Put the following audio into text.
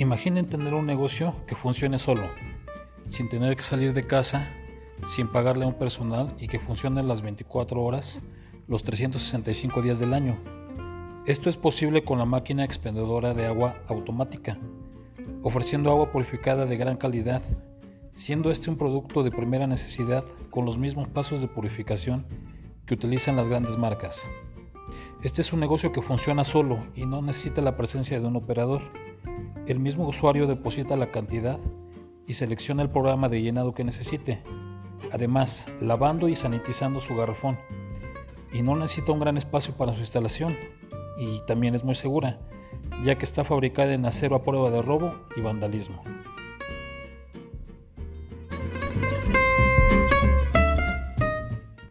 Imaginen tener un negocio que funcione solo, sin tener que salir de casa, sin pagarle a un personal y que funcione las 24 horas, los 365 días del año. Esto es posible con la máquina expendedora de agua automática, ofreciendo agua purificada de gran calidad, siendo este un producto de primera necesidad con los mismos pasos de purificación que utilizan las grandes marcas. Este es un negocio que funciona solo y no necesita la presencia de un operador. El mismo usuario deposita la cantidad y selecciona el programa de llenado que necesite, además lavando y sanitizando su garrafón. Y no necesita un gran espacio para su instalación y también es muy segura, ya que está fabricada en acero a prueba de robo y vandalismo.